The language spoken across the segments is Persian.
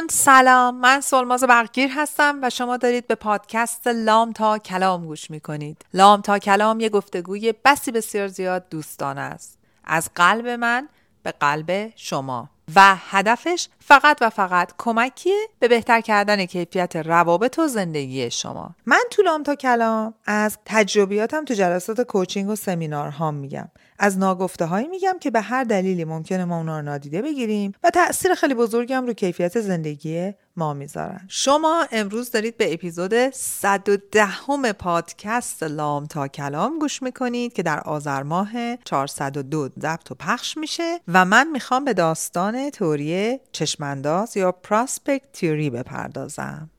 دوستان سلام. من سلماز برگیر هستم و شما دارید به پادکست لام تا کلام گوش می‌کنید. لام تا کلام یه گفتگوی بسی بسیار زیاد دوستان است. از قلب من به قلب شما. و هدفش فقط و فقط کمکیه به بهتر کردن کیفیت روابط و زندگی شما. من تو لام تا کلام از تجربیاتم تو جلسات کوچینگ و سمینارهام میگم. از ناگفته هایی میگم که به هر دلیلی ممکنه ما اونا رو نادیده بگیریم و تاثیر خیلی بزرگی رو کیفیت زندگی ما می‌ذارن. شما امروز دارید به اپیزود 110 همه پادکست لام تا کلام گوش می‌کنید که در آذر ماه 402 ضبط و پخش میشه و من می‌خوام به داستان تئوری چشم‌انداز یا prospect theory بپردازم.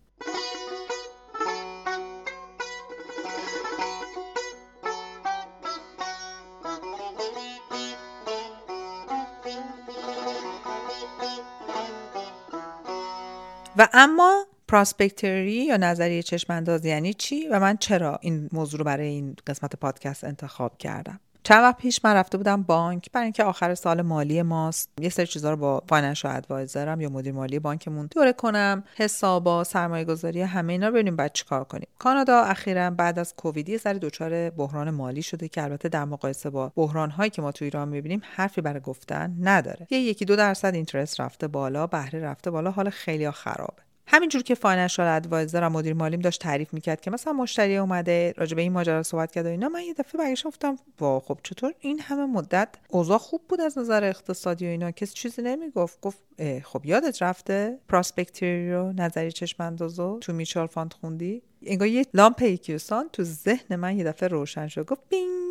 و اما prospect theory یا نظریه چشمانداز یعنی چی و من چرا این موضوع رو برای این قسمت پادکست انتخاب کردم؟ چند وقت پیش من رفته بودم بانک برای اینکه آخر سال مالی ماست. یه سری چیزا رو با financial advisor م یا مدیر مالی بانکمون دوره کنم حسابا سرمایه گذاری همه اینا رو ببینیم بعد چیکار کنیم. کانادا اخیرا بعد از کووید یه سری دچار بحران مالی شده که البته در مقایسه با بحران هایی که ما تو ایران می‌بینیم حرفی برای گفتن نداره. یه یکی دو درصد interest رفته بالا بهره رفته بالا حال خیلی خرابه. همینجور که financial advisor و مدیر مالیم داشت تعریف می‌کرد که مثلا مشتری اومده راجع به این ماجرا صحبت کرد و اینا من یه دفعه برگشتم گفتم وا خب چطور؟ این همه مدت اوضاع خوب بود از نظر اقتصادی و اینا کسی چیزی نمی‌گفت. گفت خب یادت رفته؟ prospect theory رو نظریه چشم‌اندازو تو mutual fund خوندی؟ انگار یه لامپ ایکیوسان تو ذهن من یه دفعه روشن شد. گفت بینگ!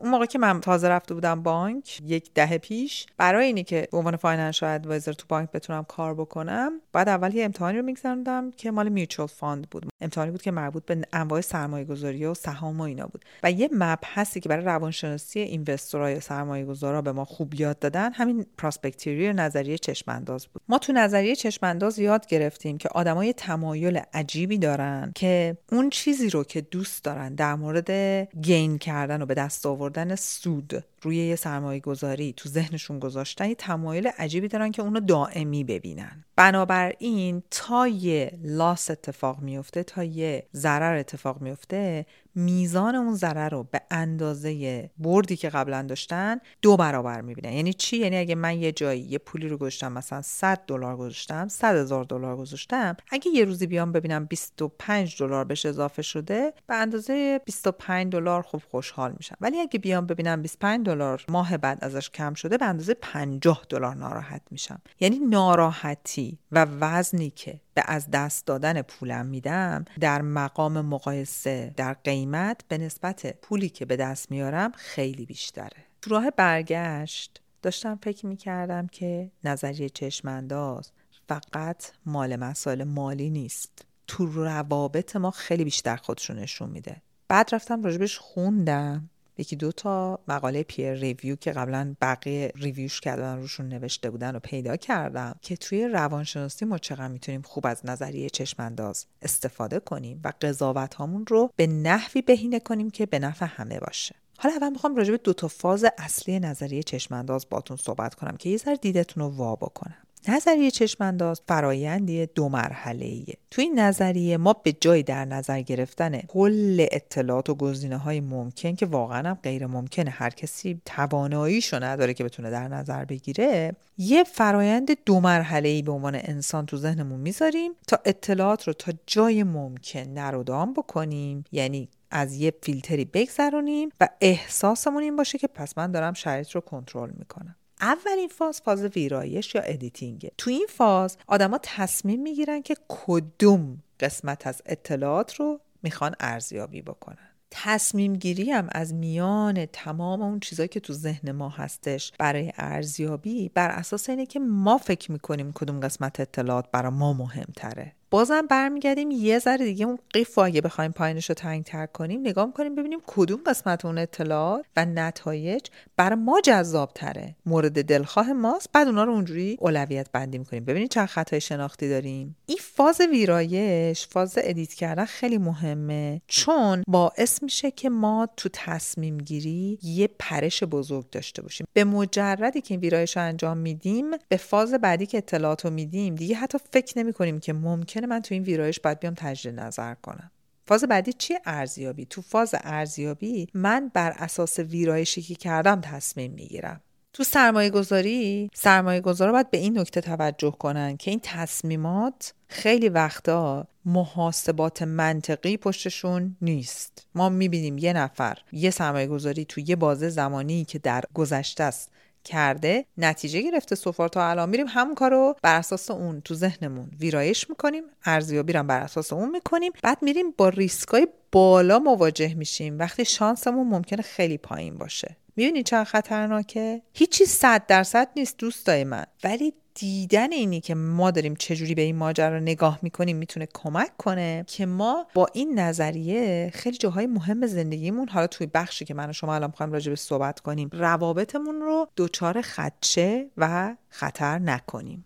اون موقع که من تازه رفته بودم بانک یک دهه پیش برای اینی که به عنوان financial advisor تو بانک بتونم کار بکنم بعد اول یه امتحانی رو میگذروندم که مال mutual fund بود. امتحانی بود که مربوط به انواع سرمایه گذاری و سهام و اینا بود. و یه مبحثی که برای روانشناسی investor ها یا سرمایه گذارا به ما خوب یاد دادن همین prospect theory نظریه چشمانداز بود. ما تو نظریه چشمانداز یاد گرفتیم که آدمای تمایل عجیبی دارن که اون چیزی رو که دوست دارن در مورد گین کردن و به دست آوردن سود روی یه سرمایه گذاری تو ذهنشون گذاشتن یه تمایل عجیبی دارن که اونو دائمی ببینن. بنابراین تا یه لاس اتفاق میفته تا یه ضرر اتفاق میفته میزان اون ضرر رو به اندازه بردی که قبلا داشتن دو برابر می‌بینن یعنی چی؟ یعنی اگه من یه جایی یه پولی رو گذاشتم مثلا 100 دلار گذاشتم 100 هزار دلار گذاشتم اگه یه روزی بیام ببینم 25 دلار بهش اضافه شده به اندازه 25 دلار خوب خوشحال میشم. ولی اگه بیام ببینم 25 دلار ماه بعد ازش کم شده به اندازه 50 دلار ناراحت میشم. یعنی ناراحتی و وزنی که به از دست دادن پولم میدم در مقام مقایسه در قیمت به نسبت پولی که به دست میارم خیلی بیشتره. تو راه برگشت داشتم فکر می‌کردم که نظریه چشمانداز فقط مال مسائل مالی نیست. تو روابط ما خیلی بیشتر خودشون نشون میده. بعد رفتم راجبش خوندم. یکی دو تا مقاله پیر ریویو که قبلا بقیه ریویوش کردن روشون نوشته بودن و پیدا کردم که توی روانشناسی ما چقدر می‌تونیم خوب از نظریه چشمانداز استفاده کنیم و قضاوت هامون رو به نحوی بهینه کنیم که به نفع همه باشه. حالا اول می‌خوام راجع به دو تا فاز اصلی نظریه چشمانداز باتون صحبت کنم که یه ذره دیدتون رو وا بکنم. نظریه چشمانداز فرایندی دو مرحله ایه. تو این نظریه ما به جای در نظر گرفتن کل اطلاعات و گزینه های ممکن که واقعا هم غیر ممکنه هر کسی تواناییشو نداره که بتونه در نظر بگیره یه فرایند دو مرحله ای به عنوان انسان تو ذهنمون می‌ذاریم تا اطلاعات رو تا جای ممکن narrow down بکنیم یعنی از یه فیلتری بگذرونیم و احساسمون این باشه که پس من دارم شرایط رو کنترل می‌کنم اولین فاز فاز ویرایش یا editing ه تو این فاز آدما تصمیم می‌گیرن که کدوم قسمت از اطلاعات رو می‌خوان ارزیابی بکنن. تصمیم گیری هم از میان تمام اون چیزایی که تو ذهن ما هستش برای ارزیابی بر اساس اینه که ما فکر می‌کنیم کدوم قسمت اطلاعات برای ما مهمتره. بازم برمیگردیم یه ذره دیگه اون قیف اگه بخوایم پایینش رو تنگ تر کنیم نگاه می‌کنیم ببینیم کدوم قسمت اون اطلاعات و نتایج برای ما جذاب تره مورد دلخواه ماست بعد اونا رو اونجوری اولویت بندی می‌کنیم. ببینید چند خطای شناختی داریم. این فاز ویرایش فاز edit کردن خیلی مهمه چون باعث میشه که ما تو تصمیم گیری یه پرش بزرگ داشته باشیم. به مجردی که این ویرایش رو انجام میدیم به فاز بعدی که اطلاعات رو میدیم دیگه حتی فکر نمی کنیم که ممکنه من تو این ویرایش باید بیام تجدید نظر کنم. فاز بعدی چیه ارزیابی؟ تو فاز ارزیابی من بر اساس ویرایشی که کردم تصمیم می‌گیرم. تو سرمایه گذاری سرمایه گذار باید به این نکته توجه کنن که این تصمیمات خیلی وقتا محاسبات منطقی پشتشون نیست. ما می‌بینیم یه نفر یه سرمایه گذاری تو یه بازه زمانی که در گذشته است کرده نتیجه گرفته سفار تا الان. میریم همون کارو بر اساس اون تو ذهنمون ویرایش می‌کنیم ارزیابی رو بر اساس اون می‌کنیم. بعد میریم با ریسکای بالا مواجه میشیم. وقتی شانسمون ممکنه خیلی پایین باشه. می‌بینی چند خطرناکه؟ هیچی صد درصد نیست دوستای من. ولی دیدن اینی که ما داریم چجوری به این ماجرا نگاه می‌کنیم می‌تونه کمک کنه که ما با این نظریه خیلی جاهای مهم زندگیمون حالا توی بخشی که من و شما الان می‌خوایم راجع به صحبت کنیم روابطمون رو دچار خدشه و خطر نکنیم.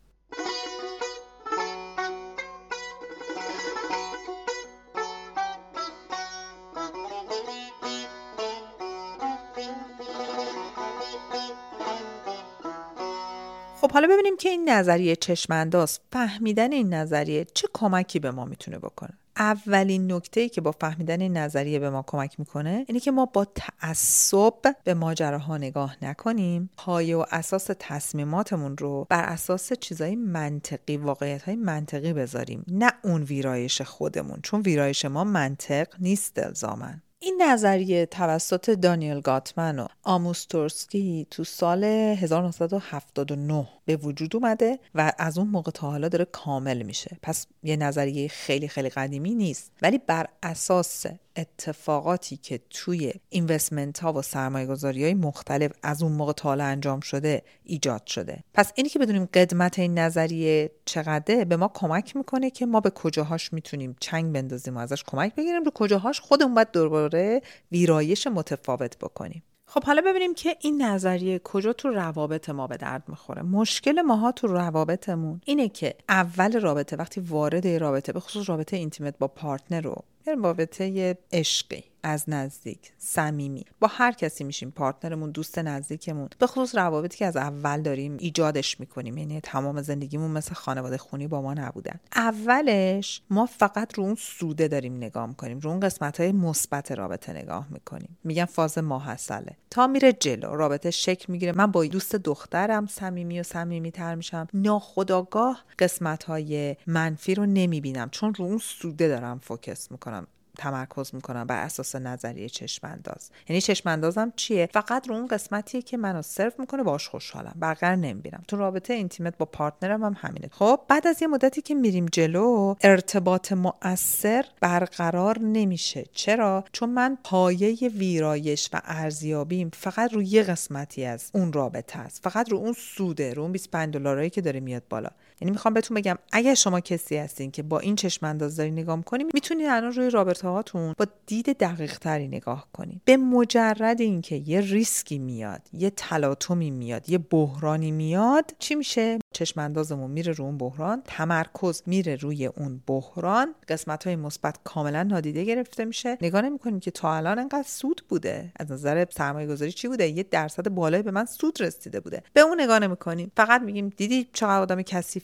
خب حالا ببینیم که این نظریه چشمانداز فهمیدن این نظریه چه کمکی به ما می‌تونه بکنه. اولین نکته ای که با فهمیدن این نظریه به ما کمک می‌کنه اینه که ما با تعصب به ماجراها نگاه نکنیم. پایه و اساس تصمیماتمون رو بر اساس چیزای منطقی واقعیت های منطقی بذاریم. نه اون ویرایش خودمون چون ویرایش ما منطق نیست الزامن نظریه توسط دانیل گاتمن و آموستورسکی تو سال 1979 به وجود اومده و از اون موقع تا حالا داره کامل میشه. پس یه نظریه خیلی خیلی قدیمی نیست. ولی بر اساس اتفاقاتی که توی اینوستمنت ها و سرمایه گذاری های مختلف از اون موقع تا حالا انجام شده ایجاد شده. پس اینی که بدونیم قدمت این نظریه چقدره به ما کمک می‌کنه که ما به کجاهاش می‌تونیم چنگ بندازیم و ازش کمک بگیریم. رو کجاهاش خودمون باید دوباره ویرایش متفاوت بکنیم. خب حالا ببینیم که این نظریه کجا تو روابط ما به درد می‌خوره. مشکل ماها تو روابطمون اینه که اول رابطه وقتی وارد رابطه به خصوص رابطه اینتیمت با پارتنر رو رابطه عشقی. از نزدیک صمیمی. با هر کسی میشیم partner مون دوست نزدیکمون. به خصوص روابطی که از اول داریم ایجادش می‌کنیم. یعنی تمام زندگیمون مثل خانواده خونی با ما نبودن. اولش ما فقط رو اون سوده داریم نگاه می‌کنیم. رو اون قسمت های مثبت رابطه نگاه می‌کنیم. میگن فاز ماه عسله تا میره جلو رابطه شکل می‌گیره. من با دوست دخترم صمیمی و صمیمی تر میشم. ناخودآگاه قسمت های منفی رو نمی‌بینم. چون رو اون سوده دارم focus می‌کنم. تمرکز می‌کنم بر اساس نظریه چشمانداز. یعنی چشماندازم چیه؟ فقط رو اون قسمتیه که منو سرو می‌کنه باش خوشحالم. بقیه نمی‌بینم. تو رابطه intimate با partner م هم همینه. خب بعد از یه مدتی که میریم جلو ارتباط مؤثر برقرار نمیشه. چرا؟ چون من پایه ویرایش و ارزیابیم فقط رو یه قسمتی از اون رابطه است. فقط رو اون سوده رو اون 25 دلاری که داره میاد بالا. یعنی می‌خوام بهتون بگم اگر شما کسی هستین که با این چشم انداز داری نگاه می‌کنین می‌تونید الان روی رابطه هاتون با دید دقیق تری نگاه کنید به مجرد اینکه یه ریسکی میاد یه تلاطمی میاد یه بحرانی میاد چی میشه؟ چشم اندازمون میره رو اون بحران تمرکز میره روی اون بحران قسمت های مثبت کاملا نادیده گرفته میشه. نگاه نمی‌کنیم که تا الان انقدر سود بوده. از نظر سرمایه گذاری چی بوده؟ یه درصد بالایی به من سود رسیده بوده. به اون نگاه نمی‌کنیم فقط میگیم دیدی چقدر آدم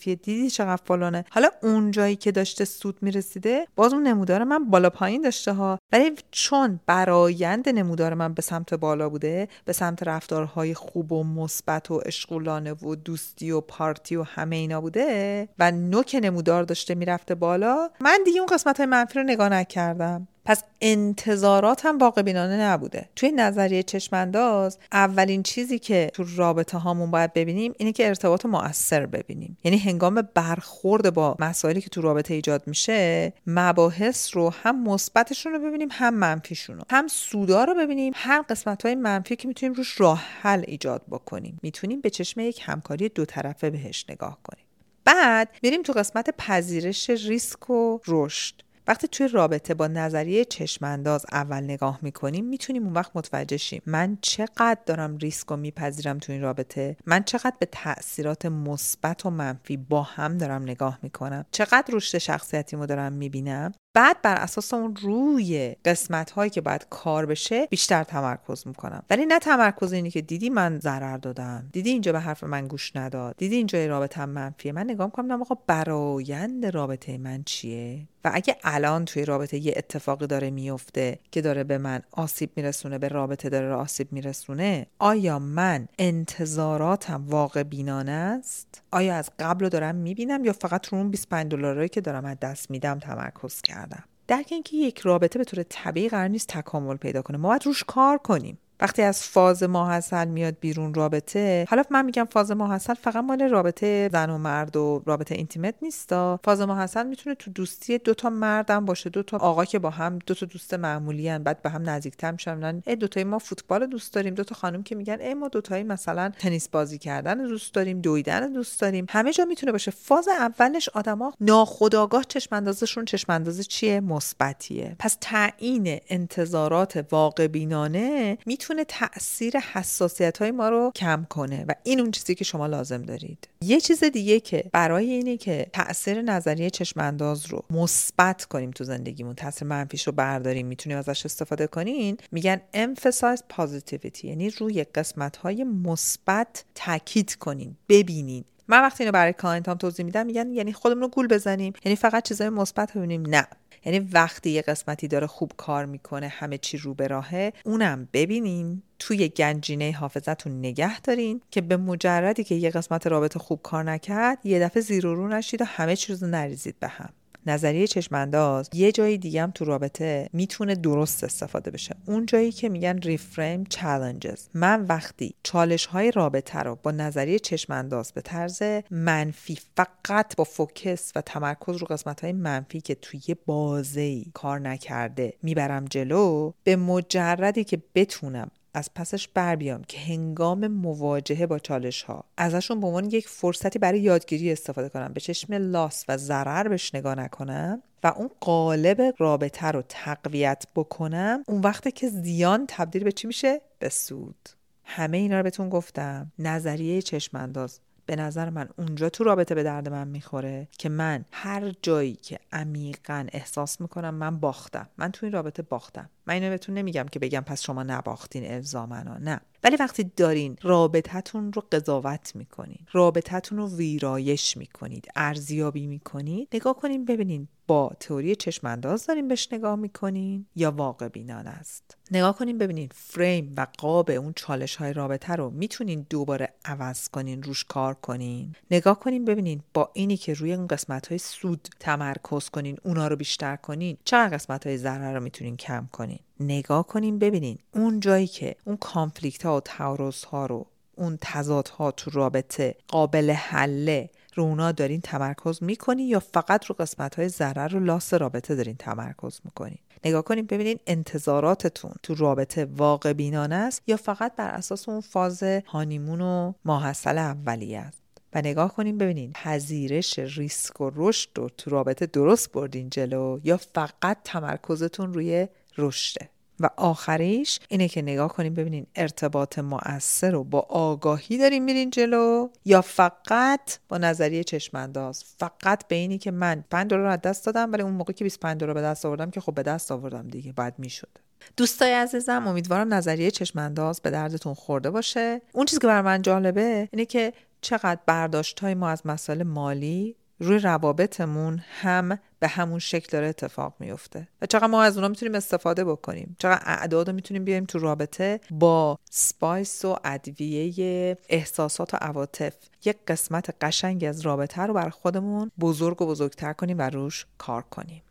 کثیفیه دیدی چقدر فلانه. حالا اون جایی که داشته سود می‌رسیده باز اون نمودار من بالا پایین داشته ها. ولی چون برایند نمودار من به سمت بالا بوده به سمت رفتارهای خوب و مثبت و اشغولانه و دوستی و پارتی و همه اینا بوده و نوک نمودار داشته می‌رفته بالا من دیگه اون قسمت های منفی رو نگاه نکردم. پس انتظارات هم واقع بینانه نبوده. توی نظریه چشمانداز اولین چیزی که تو رابطه هامون باید ببینیم اینه که ارتباط مؤثر ببینیم. یعنی هنگام برخورد با مسائلی که تو رابطه ایجاد میشه مباحث رو هم مثبتشون رو ببینیم هم منفیشون رو. هم سودا رو ببینیم هم قسمت های منفی که می‌تونیم روش راه حل ایجاد بکنیم. می‌تونیم به چشم یک همکاری دو طرفه بهش نگاه کنیم. بعد میریم تو قسمت پذیرش ریسک و رشد. وقتی توی رابطه با نظریه چشمانداز اول نگاه می‌کنیم می‌تونیم اون وقت متوجه شیم. من چقدر دارم ریسک رو میپذیرم تو این رابطه؟ من چقدر به تاثیرات مثبت و منفی با هم دارم نگاه می‌کنم؟ چقدر رشد شخصیتیمو دارم می‌بینم؟ بعد بر اساس اون روی قسمت هایی که باید کار بشه بیشتر تمرکز می‌کنم. ولی نه تمرکز اینی که دیدی من ضرر دادم دیدی اینجا به حرف من گوش نداد دیدی اینجا رابطه منفیه. من نگاه می‌کنم آقا برایند رابطه من چیه؟ و اگه الان توی رابطه یه اتفاقی داره میفته که داره به من آسیب میرسونه به رابطه داره آسیب میرسونه آیا من انتظاراتم واقع بینانه است؟ آیا از قبل دارم می‌بینم یا فقط رو اون 25 دلاری که دارم از دست میدم تمرکز کردم؟ درک اینکه یک رابطه به طور طبیعی قرار نیست تکامل پیدا کنه. ما باید روش کار کنیم. وقتی از فاز ماحصل میاد بیرون رابطه حالا من میگم فاز ماحصل فقط مال رابطه زن و مرد و رابطه اینتیمت نیستا فاز ماحصل می‌تونه تو دوستی دو تا مردم باشه دو تا آقا که با هم دو تا دوست معمولی هن. بعد به هم نزدیکتر میشن. ای دو تایی ما فوتبال دوست داریم. دو تا خانم که میگن ای ما دو تایی مثلا تنیس بازی کردن دوست داریم دویدن دوست داریم. همه جا می‌تونه باشه. فاز اولش آدما ناخودآگاه چشم اندازشون چشم اندازه چیه؟ مثبتیه. پس تعیین انتظارات واقع بینانه می‌تونه می‌تونه تاثیر حساسیت های ما رو کم کنه و این اون چیزی که شما لازم دارید. یه چیز دیگه که برای اینه که تاثیر نظریه چشمانداز رو مثبت کنیم تو زندگیمون تاثیر منفیش رو برداریم می‌تونیم ازش استفاده کنین میگن emphasize positivity یعنی روی قسمت های مثبت تاکید کنین ببینین. من وقتی اینو برای client ام توضیح میدم میگن یعنی خودمون رو گول بزنیم یعنی فقط چیزای مثبت ببینیم نه. یعنی وقتی یه قسمتی داره خوب کار می‌کنه همه چی رو به راهه اونم ببینین توی گنجینه حافظتون نگه دارین که به مجردی که یه قسمت رابطه خوب کار نکرد یه دفعه زیر و رو نشید و همه چیز رو نریزید به هم. نظریه چشمانداز یه جای دیگه هم تو رابطه می‌تونه درست استفاده بشه. اون جایی که میگن ریفریم چالنجز من وقتی چالش های رابطه رو با نظریه چشمانداز به طرز منفی فقط با فوکس و تمرکز رو قسمت های منفی که توی بازه کار نکرده می‌برم جلو به مجردی که بتونم از پسش بر بیام که هنگام مواجهه با چالش ها ازشون به عنوان یک فرصتی برای یادگیری استفاده کنم به چشم لاس و ضرر بهش نگاه نکنم و اون قالب رابطه رو تقویت بکنم اون وقتی که زیان تبدیل به چی میشه؟ به سود. همه اینا رو بهتون گفتم. نظریه چشمانداز. به نظر من اونجا تو رابطه به درد من می‌خوره که من هر جایی که عمیقا احساس می‌کنم من باختم. من تو این رابطه باختم. من اینو بهتون نمیگم که بگم پس شما نباختین الزامنا نه. ولی وقتی دارین رابطتون رو قضاوت می‌کنین رابطتون رو ویرایش می‌کنید ارزیابی می‌کنید نگاه کنین ببینین با تئوری چشمانداز دارین بهش نگاه می‌کنین یا واقع بینان است. نگاه کنین ببینین فریم و قاب اون چالش های رابطه رو می‌تونین دوباره عوض کنین روش کار کنین. نگاه کنین ببینین با اینی که روی اون قسمت های سود تمرکز کنین اونا رو بیشتر کنین چقدر قسمت های ضرر رو می‌تونین کم کنین؟ نگاه کنیم ببینین اون جایی که اون کانفلیکت ها و تعارض ها رو اون تضاد ها تو رابطه قابل حله رو اونا دارین تمرکز می‌کنین یا فقط رو قسمت های ضرر و لاس رابطه دارین تمرکز می‌کنین؟ نگاه کنیم ببینین انتظاراتتون تو رابطه واقع بینانه است یا فقط بر اساس اون فاز هانیمون و ماحصل اولیه است؟ و نگاه کنیم ببینین پذیرش ریسک و رشد رو تو رابطه درست بردین جلو یا فقط تمرکزتون روی رشده. و آخریش اینه که نگاه کنیم ببینین ارتباط مؤثر رو با آگاهی داریم میرین جلو یا فقط با نظریه چشمانداز؟ فقط به اینی که من 5 دلار از دست دادم ولی اون موقع که 25 دلار به دست آوردم که خب به دست آوردم دیگه بعد می‌شد. دوستای عزیزم امیدوارم نظریه چشمانداز به دردتون خورده باشه. اون چیزی که بر من جالبه اینه که چقدر برداشت های ما از مسائل مالی روی روابطمون هم به همون شکل داره اتفاق میفته. و چقدر ما از اونا می‌تونیم استفاده بکنیم. چقدر اعداد رو می‌تونیم بیاریم تو رابطه با سپایس و ادویه احساسات و عواطف. یک قسمت قشنگی از رابطه رو بر خودمون بزرگ و بزرگتر کنیم و روش کار کنیم.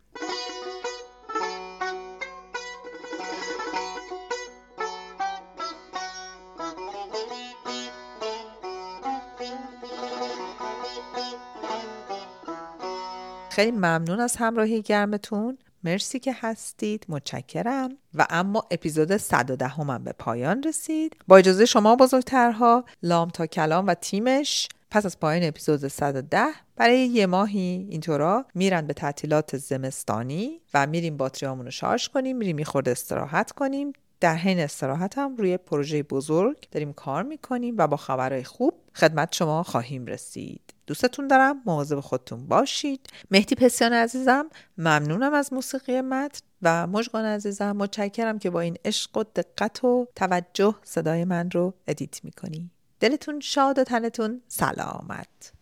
خیلی ممنون از همراهی گرمتون. مرسی که هستید. متشکرم. و اما اپیزود 110 هم به پایان رسید. با اجازه شما بزرگترها لام تا کلام و تیمش پس از پایان اپیزود 110 برای یه ماهی اینطورا میرن به تعطیلات زمستانی و میریم باتریامون رو شارژ کنیم میریم می‌خورد استراحت کنیم. در حین استراحت هم روی پروژه بزرگ داریم کار می‌کنیم و با خبرهای خوب خدمت شما خواهیم رسید. دوستتون دارم مواظب خودتون باشید. مهدی پسیان عزیزم ممنونم از موسیقی متن و مژگان عزیزم متشکرم که با این عشق و دقت و توجه صدای من رو ادیت می‌کنی. دلتون شاد و تنتون سلامت.